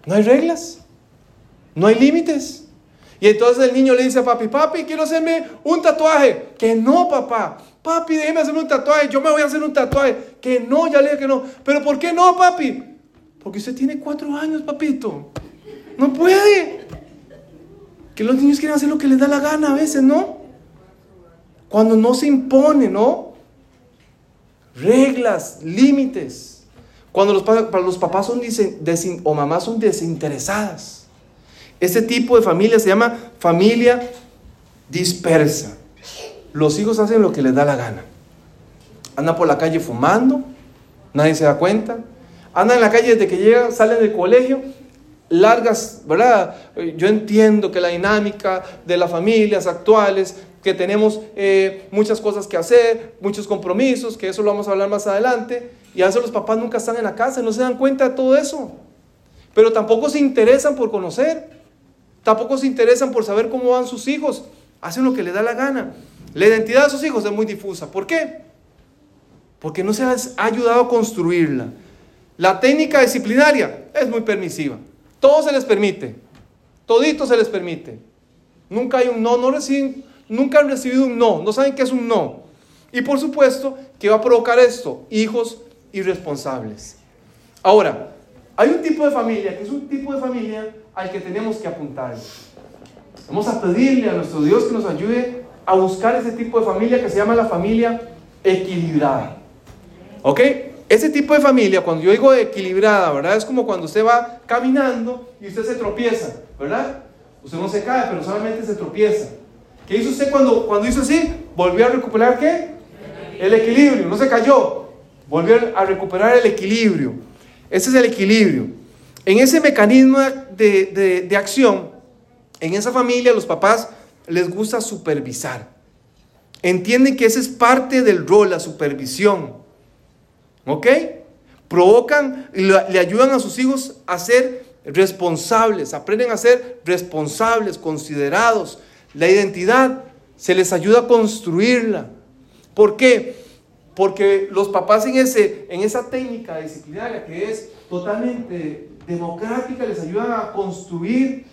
No hay reglas. No hay límites. Y entonces el niño le dice a papi, papi, quiero hacerme un tatuaje. Que no, papá. Papi, déjeme hacerme un tatuaje. Yo me voy a hacer un tatuaje. Que no, ya le dije que no. Pero ¿por qué no, papi? Porque usted tiene cuatro años, papito. No puede. Que los niños quieren hacer lo que les da la gana a veces, ¿no? Cuando no se impone, ¿no? Reglas, límites. Cuando los, los papás son o mamás son desinteresadas. Este tipo de familia se llama familia dispersa. Los hijos hacen lo que les da la gana. Andan por la calle fumando, nadie se da cuenta. Andan en la calle desde que llegan, salen del colegio, largas, ¿verdad? Yo entiendo que la dinámica de las familias actuales, que tenemos eh, muchas cosas que hacer, muchos compromisos, que eso lo vamos a hablar más adelante, y a veces los papás nunca están en la casa no se dan cuenta de todo eso. Pero tampoco se interesan por conocer. Tampoco se interesan por saber cómo van sus hijos. Hacen lo que les da la gana. La identidad de sus hijos es muy difusa. ¿Por qué? Porque no se ha ayudado a construirla. La técnica disciplinaria es muy permisiva. Todo se les permite. Todito se les permite. Nunca hay un no, no reciben, nunca han recibido un no, no saben qué es un no. Y por supuesto, ¿qué va a provocar esto? Hijos irresponsables. Ahora, hay un tipo de familia que es un tipo de familia al que tenemos que apuntar. Vamos a pedirle a nuestro Dios que nos ayude a buscar ese tipo de familia que se llama la familia equilibrada. ¿Ok? Ese tipo de familia, cuando yo digo equilibrada, ¿verdad? Es como cuando usted va caminando y usted se tropieza, ¿verdad? Usted no se cae, pero solamente se tropieza. ¿Qué hizo usted cuando, cuando hizo así? Volvió a recuperar qué? El equilibrio, no se cayó. Volvió a recuperar el equilibrio. Ese es el equilibrio. En ese mecanismo de, acción, en esa familia los papás les gusta supervisar. Entienden que ese es parte del rol, la supervisión. ¿Ok? Provocan le ayudan a sus hijos a ser responsables, aprenden a ser responsables, considerados. La identidad se les ayuda a construirla. ¿Por qué? Porque los papás en, ese, en esa técnica disciplinaria que es totalmente democrática les ayudan a construir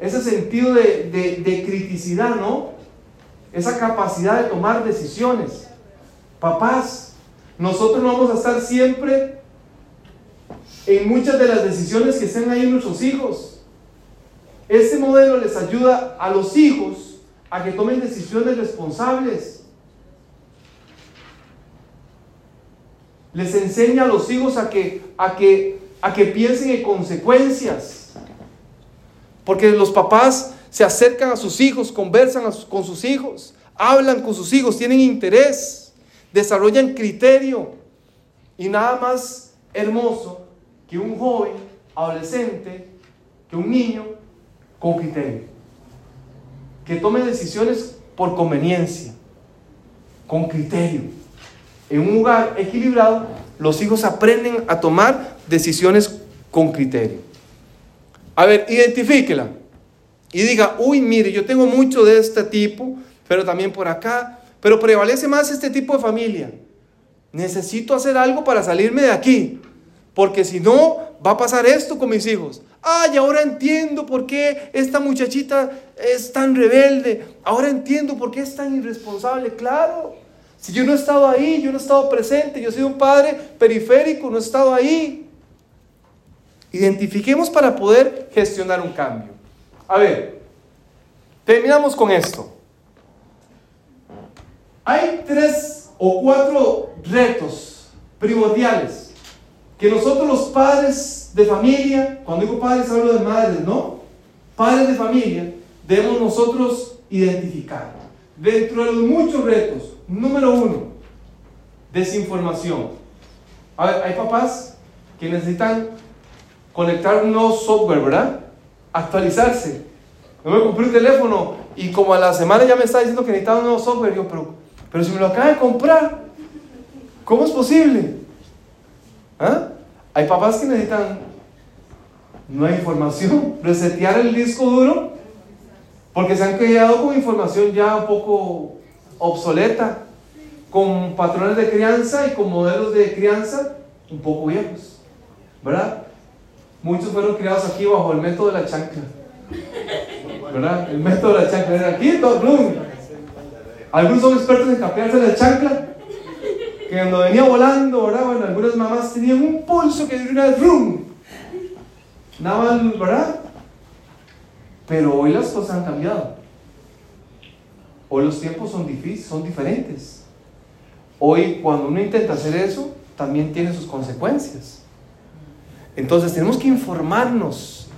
ese sentido de, de, de criticidad, ¿no? Esa capacidad de tomar decisiones. Papás, nosotros no vamos a estar siempre en muchas de las decisiones que estén ahí nuestros hijos. Este modelo les ayuda a los hijos a que tomen decisiones responsables. Les enseña a los hijos a que, a que, a que piensen en consecuencias. Porque los papás se acercan a sus hijos, conversan con sus hijos, hablan con sus hijos, tienen interés, desarrollan criterio. Y nada más hermoso que un joven, adolescente, que un niño con criterio. Que tome decisiones por conveniencia, con criterio. En un lugar equilibrado, los hijos aprenden a tomar decisiones con criterio. A ver, identifíquela. Y diga, uy, mire, yo tengo mucho de este tipo, pero también por acá. Pero prevalece más este tipo de familia. Necesito hacer algo para salirme de aquí. Porque si no, va a pasar esto con mis hijos. Ay, ahora entiendo por qué esta muchachita es tan rebelde. Ahora entiendo por qué es tan irresponsable. Claro, si yo no he estado ahí, yo no he estado presente, yo soy un padre periférico, no he estado ahí. Identifiquemos para poder gestionar un cambio. A ver, terminamos con esto. Hay tres o cuatro retos primordiales que nosotros los padres de familia, cuando digo padres hablo de madres, ¿no? Padres de familia, debemos nosotros identificar. Dentro de los muchos retos, número uno, desinformación. A ver, hay papás que necesitan conectar un nuevo software, ¿verdad? Actualizarse. Yo me compré un teléfono y como a la semana ya me está diciendo que necesitaba un nuevo software. Yo, pero, pero si me lo acaba de comprar, ¿cómo es posible? ¿Ah? Hay papás que necesitan nueva información, resetear el disco duro, porque se han quedado con información ya un poco obsoleta, con patrones de crianza y con modelos de crianza un poco viejos, ¿verdad? Muchos fueron criados aquí bajo el método de la chancla. ¿Verdad? El método de la chancla. Aquí, todo, blum. Algunos son expertos en capearse la chancla. Que cuando venía volando, ¿verdad? Algunas mamás tenían un pulso que una vez rum. Nada más, ¿verdad? Pero hoy las cosas han cambiado. Hoy los tiempos son difíciles, son diferentes. Hoy cuando uno intenta hacer eso, también tiene sus consecuencias. Entonces tenemos que informarnos.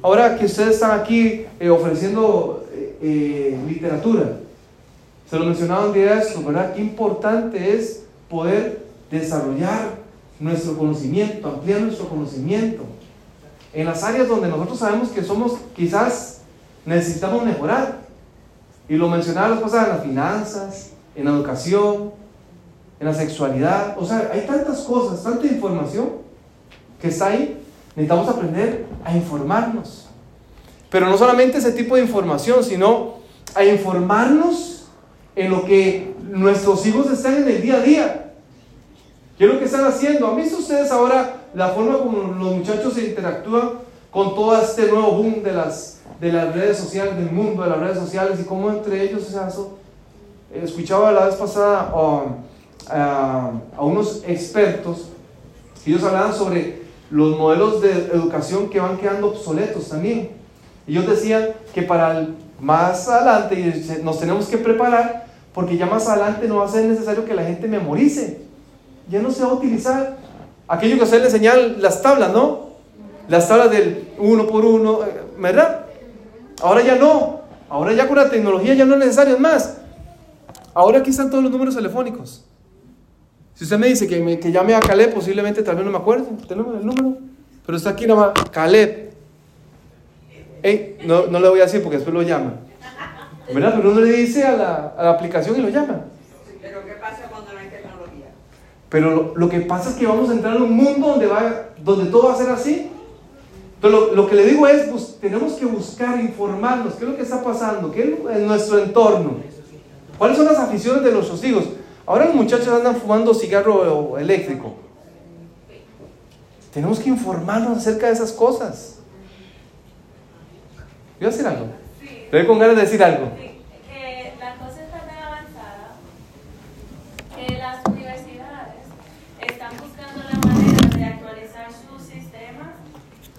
Ahora que ustedes están aquí eh, ofreciendo eh, eh, literatura, se lo mencionaba un día eso, ¿verdad? Qué importante es poder desarrollar nuestro conocimiento, ampliar nuestro conocimiento en las áreas donde nosotros sabemos que somos, quizás necesitamos mejorar. Y lo mencionaba las cosas en las finanzas, en la educación, en la sexualidad. O sea, hay tantas cosas, tanta información que está ahí, necesitamos aprender a informarnos. Pero no solamente ese tipo de información, sino a informarnos en lo que nuestros hijos están en el día a día. ¿Qué es lo que están haciendo? ¿Han visto ustedes ahora la forma como los muchachos se interactúan con todo este nuevo boom de las, de las redes sociales, del mundo de las redes sociales y cómo entre ellos, eso? escuchaba la vez pasada a, a unos expertos, ellos hablaban sobre los modelos de educación que van quedando obsoletos también. Ellos decían que para más adelante nos tenemos que preparar porque ya más adelante no va a ser necesario que la gente memorice. Ya no se va a utilizar aquello que ustedes le enseñan las tablas, ¿no? Las tablas del uno por uno, ¿verdad? Ahora ya no. Ahora ya con la tecnología ya no es necesario. más, ahora aquí están todos los números telefónicos. Si usted me dice que, me, que llame a Caleb, posiblemente también no me acuerdo. Tenemos el número. Pero está aquí nada más. Caleb. no, no le voy a decir porque después lo llama. ¿Verdad? Pero uno le dice a la, a la aplicación y lo llama. Pero ¿qué pasa cuando no hay tecnología? Pero lo, lo, que pasa es que vamos a entrar en un mundo donde, va, donde todo va a ser así. Entonces lo, lo que le digo es, pues, tenemos que buscar, informarnos, qué es lo que está pasando, qué es en nuestro entorno. ¿Cuáles son las aficiones de nuestros hijos? Ahora los muchachos andan fumando cigarro eléctrico. Tenemos que informarnos acerca de esas cosas. ¿Iba a decir algo? Te doy con ganas de decir algo. sí, que la cosa está tan avanzada que las universidades están buscando la manera de actualizar sus sistemas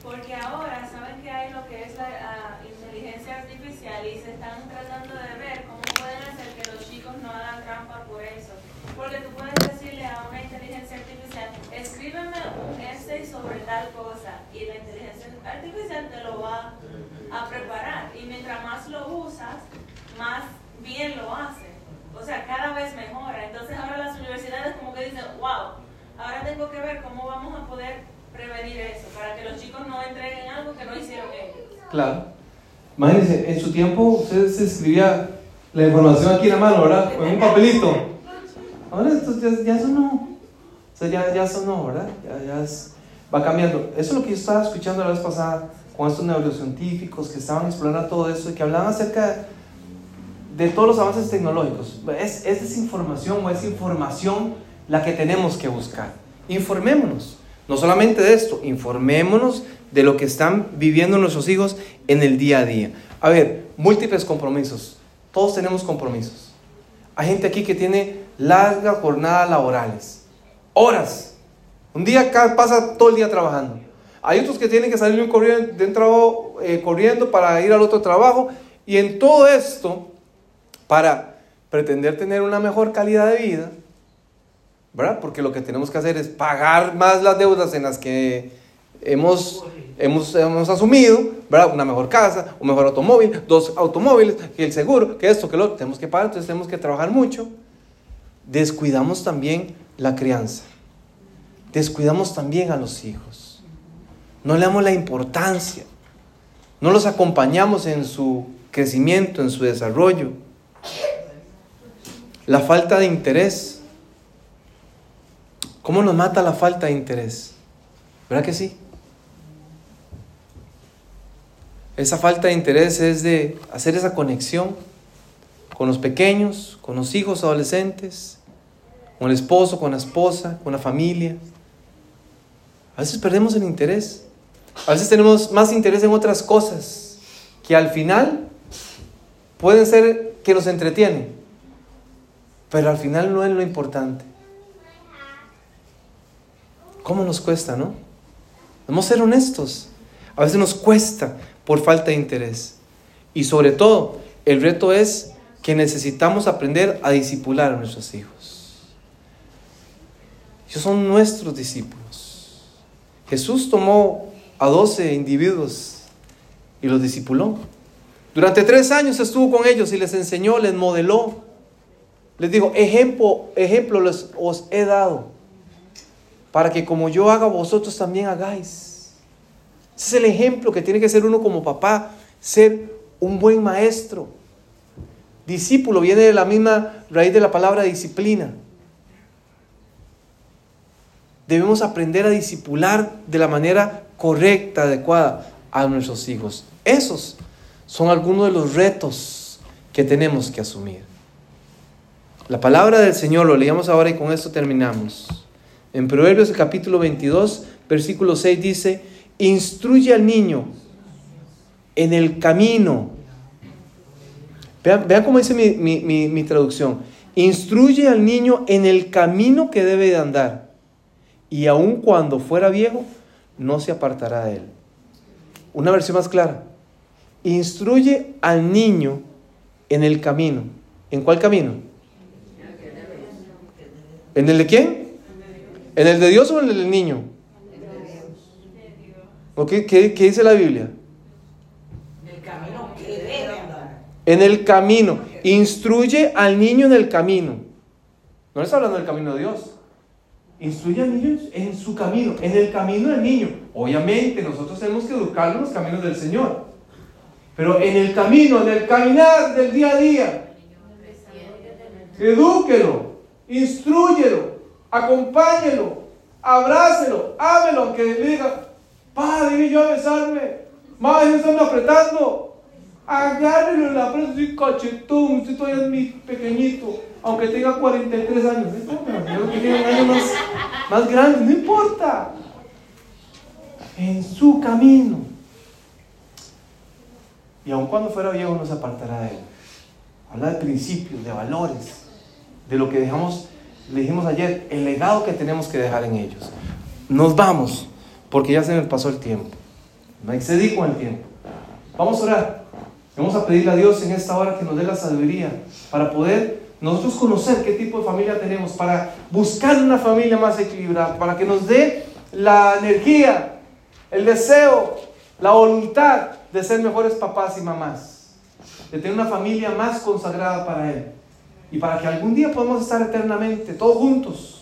porque ahora saben que hay lo que es la ah, inteligencia artificial y se están tratando de ver cómo pueden hacer que los chicos no hagan trampa por eso. Porque tú puedes decirle a una inteligencia artificial, escríbeme un essay sobre tal cosa y la inteligencia artificial te lo va a preparar y mientras más lo usas, más bien lo hace. O sea, cada vez mejora. Entonces ahora las universidades como que dicen, wow, ahora tengo que ver cómo vamos a poder prevenir eso, para que los chicos no entreguen algo que no hicieron ellos. Claro. Imagínense, en su tiempo usted se escribía la información aquí en la mano, ¿verdad? En un papelito. Ahora esto ya, ya eso no. O sea, ya, ya eso no, ¿verdad? Ya, ya es- va cambiando. Eso es lo que yo estaba escuchando la vez pasada con estos neurocientíficos que estaban explorando todo eso y que hablaban acerca de todos los avances tecnológicos. Es, es desinformación o es información la que tenemos que buscar. Informémonos. No solamente de esto, informémonos de lo que están viviendo nuestros hijos en el día a día. A ver, múltiples compromisos. Todos tenemos compromisos. Hay gente aquí que tiene largas jornadas laborales. Horas. Un día pasa todo el día trabajando. Hay otros que tienen que salir de un trabajo eh, corriendo para ir al otro trabajo. Y en todo esto, para pretender tener una mejor calidad de vida, ¿verdad? Porque lo que tenemos que hacer es pagar más las deudas en las que hemos, hemos, hemos asumido, ¿verdad? Una mejor casa, un mejor automóvil, dos automóviles, el seguro, que esto, que lo otro, tenemos que pagar, entonces tenemos que trabajar mucho. Descuidamos también la crianza. Descuidamos también a los hijos. No le damos la importancia. No los acompañamos en su crecimiento, en su desarrollo. La falta de interés. ¿Cómo nos mata la falta de interés? ¿Verdad que sí? Esa falta de interés es de hacer esa conexión con los pequeños, con los hijos adolescentes, con el esposo, con la esposa, con la familia. A veces perdemos el interés. A veces tenemos más interés en otras cosas que al final pueden ser que nos entretienen, pero al final no es lo importante. ¿Cómo nos cuesta, no? Debemos ser honestos. A veces nos cuesta por falta de interés. Y sobre todo, el reto es que necesitamos aprender a disipular a nuestros hijos. Ellos son nuestros discípulos. Jesús tomó a 12 individuos y los discipuló. Durante tres años estuvo con ellos y les enseñó, les modeló. Les dijo, ejemplo, ejemplo les, os he dado para que como yo haga, vosotros también hagáis. Ese es el ejemplo que tiene que ser uno como papá, ser un buen maestro. Discípulo viene de la misma raíz de la palabra disciplina. Debemos aprender a discipular de la manera correcta, adecuada a nuestros hijos. Esos son algunos de los retos que tenemos que asumir. La palabra del Señor lo leíamos ahora y con esto terminamos. En Proverbios capítulo 22, versículo 6 dice, instruye al niño en el camino. Vean, vean cómo dice mi, mi- mi- mi traducción. Instruye al niño en el camino que debe de andar. Y aun cuando fuera viejo, no se apartará de él. Una versión más clara. Instruye al niño en el camino. ¿En cuál camino? ¿En el de quién? ¿En el de Dios o en el del niño? ¿O qué, qué- qué dice la Biblia? El camino. En el camino. Instruye al niño en el camino. No le está hablando del camino de Dios. Instruye al niño en su camino, en el camino del niño. Obviamente nosotros tenemos que educarlo en los caminos del Señor. Pero en el camino, en el caminar del día a día, edúquelo, instruyelo, acompáñelo, abrácelo, ámelo, aunque le diga, padre, vine yo a besarme, madre, me están apretando. Agárrelo en la presa, soy cachetón, usted todavía es mi pequeñito, aunque tenga 43 años, no importa, que tiene un más, más grande, no importa. En su camino. y aun cuando fuera viejo no se apartará de él. Habla de principios, de valores, de lo que dejamos, le dijimos ayer, el legado que tenemos que dejar en ellos. Nos vamos, porque ya se me pasó el tiempo. Me excedí con el tiempo. Vamos a orar. Vamos a pedirle a Dios en esta hora que nos dé la sabiduría para poder nosotros conocer qué tipo de familia tenemos, para buscar una familia más equilibrada, para que nos dé la energía, el deseo, la voluntad de ser mejores papás y mamás, de tener una familia más consagrada para Él y para que algún día podamos estar eternamente todos juntos,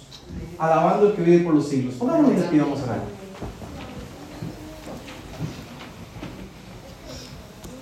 alabando el que vive por los siglos. Pongámonos y despidamos a.